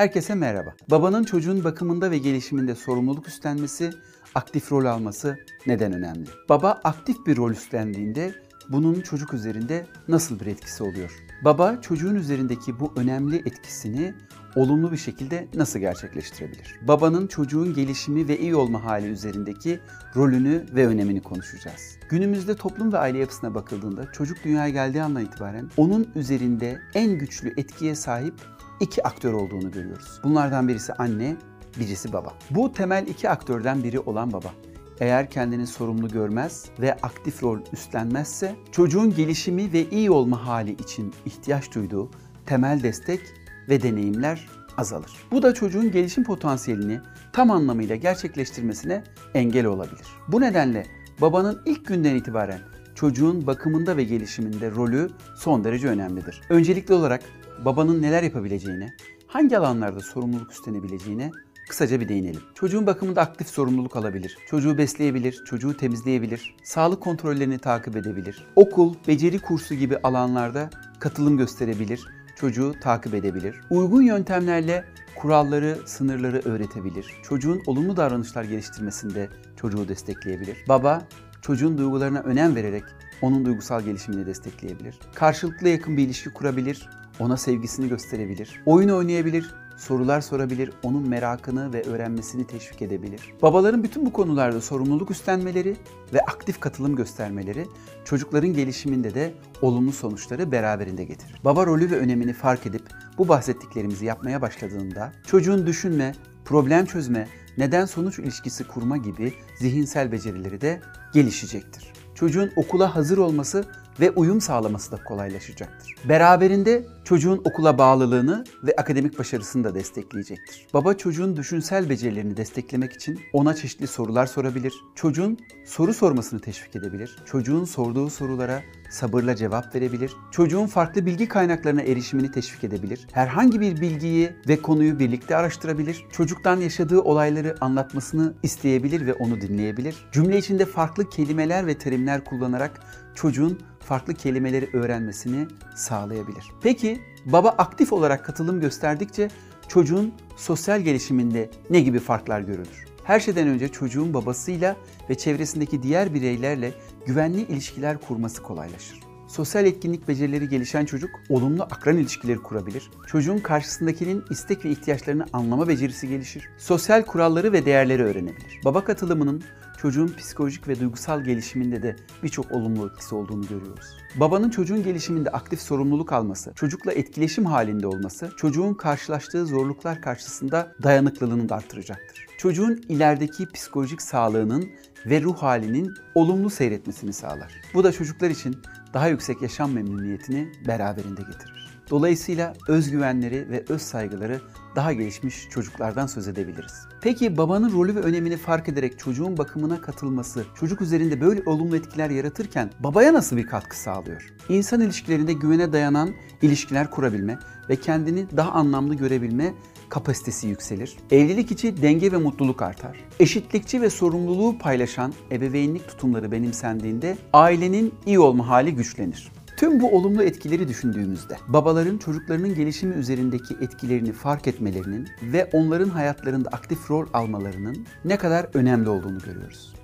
Herkese merhaba. Babanın çocuğun bakımında ve gelişiminde sorumluluk üstlenmesi, aktif rol alması neden önemli? Baba aktif bir rol üstlendiğinde bunun çocuk üzerinde nasıl bir etkisi oluyor? Baba çocuğun üzerindeki bu önemli etkisini olumlu bir şekilde nasıl gerçekleştirebilir? Babanın çocuğun gelişimi ve iyi olma hali üzerindeki rolünü ve önemini konuşacağız. Günümüzde toplum ve aile yapısına bakıldığında çocuk dünyaya geldiği andan itibaren onun üzerinde en güçlü etkiye sahip iki aktör olduğunu görüyoruz. Bunlardan birisi anne, birisi baba. Bu temel iki aktörden biri olan baba eğer kendini sorumlu görmez ve aktif rol üstlenmezse çocuğun gelişimi ve iyi olma hali için ihtiyaç duyduğu temel destek ve deneyimler azalır. Bu da çocuğun gelişim potansiyelini tam anlamıyla gerçekleştirmesine engel olabilir. Bu nedenle babanın ilk günden itibaren çocuğun bakımında ve gelişiminde rolü son derece önemlidir. Öncelikli olarak babanın neler yapabileceğine, hangi alanlarda sorumluluk üstlenebileceğine kısaca bir değinelim. Çocuğun bakımında aktif sorumluluk alabilir. Çocuğu besleyebilir, çocuğu temizleyebilir, sağlık kontrollerini takip edebilir. Okul, beceri kursu gibi alanlarda katılım gösterebilir, çocuğu takip edebilir. Uygun yöntemlerle kuralları, sınırları öğretebilir. Çocuğun olumlu davranışlar geliştirmesinde çocuğu destekleyebilir. Baba, çocuğun duygularına önem vererek onun duygusal gelişimini destekleyebilir. Karşılıklı yakın bir ilişki kurabilir, ona sevgisini gösterebilir. Oyun oynayabilir, sorular sorabilir, onun merakını ve öğrenmesini teşvik edebilir. Babaların bütün bu konularda sorumluluk üstlenmeleri ve aktif katılım göstermeleri çocukların gelişiminde de olumlu sonuçları beraberinde getirir. Baba rolü ve önemini fark edip bu bahsettiklerimizi yapmaya başladığında çocuğun düşünme, problem çözme, neden sonuç ilişkisi kurma gibi zihinsel becerileri de gelişecektir. Çocuğun okula hazır olması ve uyum sağlaması da kolaylaşacaktır. Beraberinde çocuğun okula bağlılığını ve akademik başarısını da destekleyecektir. Baba çocuğun düşünsel becerilerini desteklemek için ona çeşitli sorular sorabilir. Çocuğun soru sormasını teşvik edebilir. Çocuğun sorduğu sorulara sabırla cevap verebilir. Çocuğun farklı bilgi kaynaklarına erişimini teşvik edebilir. Herhangi bir bilgiyi ve konuyu birlikte araştırabilir. Çocuktan yaşadığı olayları anlatmasını isteyebilir ve onu dinleyebilir. Cümle içinde farklı kelimeler ve terimler kullanarak çocuğun farklı kelimeleri öğrenmesini sağlayabilir. Peki baba aktif olarak katılım gösterdikçe çocuğun sosyal gelişiminde ne gibi farklar görülür? Her şeyden önce çocuğun babasıyla ve çevresindeki diğer bireylerle güvenli ilişkiler kurması kolaylaşır. Sosyal etkinlik becerileri gelişen çocuk olumlu akran ilişkileri kurabilir. Çocuğun karşısındakinin istek ve ihtiyaçlarını anlama becerisi gelişir. Sosyal kuralları ve değerleri öğrenebilir. Baba katılımının çocuğun psikolojik ve duygusal gelişiminde de birçok olumlu etkisi olduğunu görüyoruz. Babanın çocuğun gelişiminde aktif sorumluluk alması, çocukla etkileşim halinde olması, çocuğun karşılaştığı zorluklar karşısında dayanıklılığını da artıracaktır. Çocuğun ilerideki psikolojik sağlığının ve ruh halinin olumlu seyretmesini sağlar. Bu da çocuklar için daha yüksek yaşam memnuniyetini beraberinde getirir. Dolayısıyla özgüvenleri ve öz saygıları daha gelişmiş çocuklardan söz edebiliriz. Peki babanın rolü ve önemini fark ederek çocuğun bakımına katılması çocuk üzerinde böyle olumlu etkiler yaratırken babaya nasıl bir katkı sağlıyor? İnsan ilişkilerinde güvene dayanan ilişkiler kurabilme ve kendini daha anlamlı görebilme kapasitesi yükselir. Evlilik içi denge ve mutluluk artar. Eşitlikçi ve sorumluluğu paylaşan ebeveynlik tutumları benimsendiğinde ailenin iyi olma hali güçlenir. Tüm bu olumlu etkileri düşündüğümüzde babaların çocuklarının gelişimi üzerindeki etkilerini fark etmelerinin ve onların hayatlarında aktif rol almalarının ne kadar önemli olduğunu görüyoruz.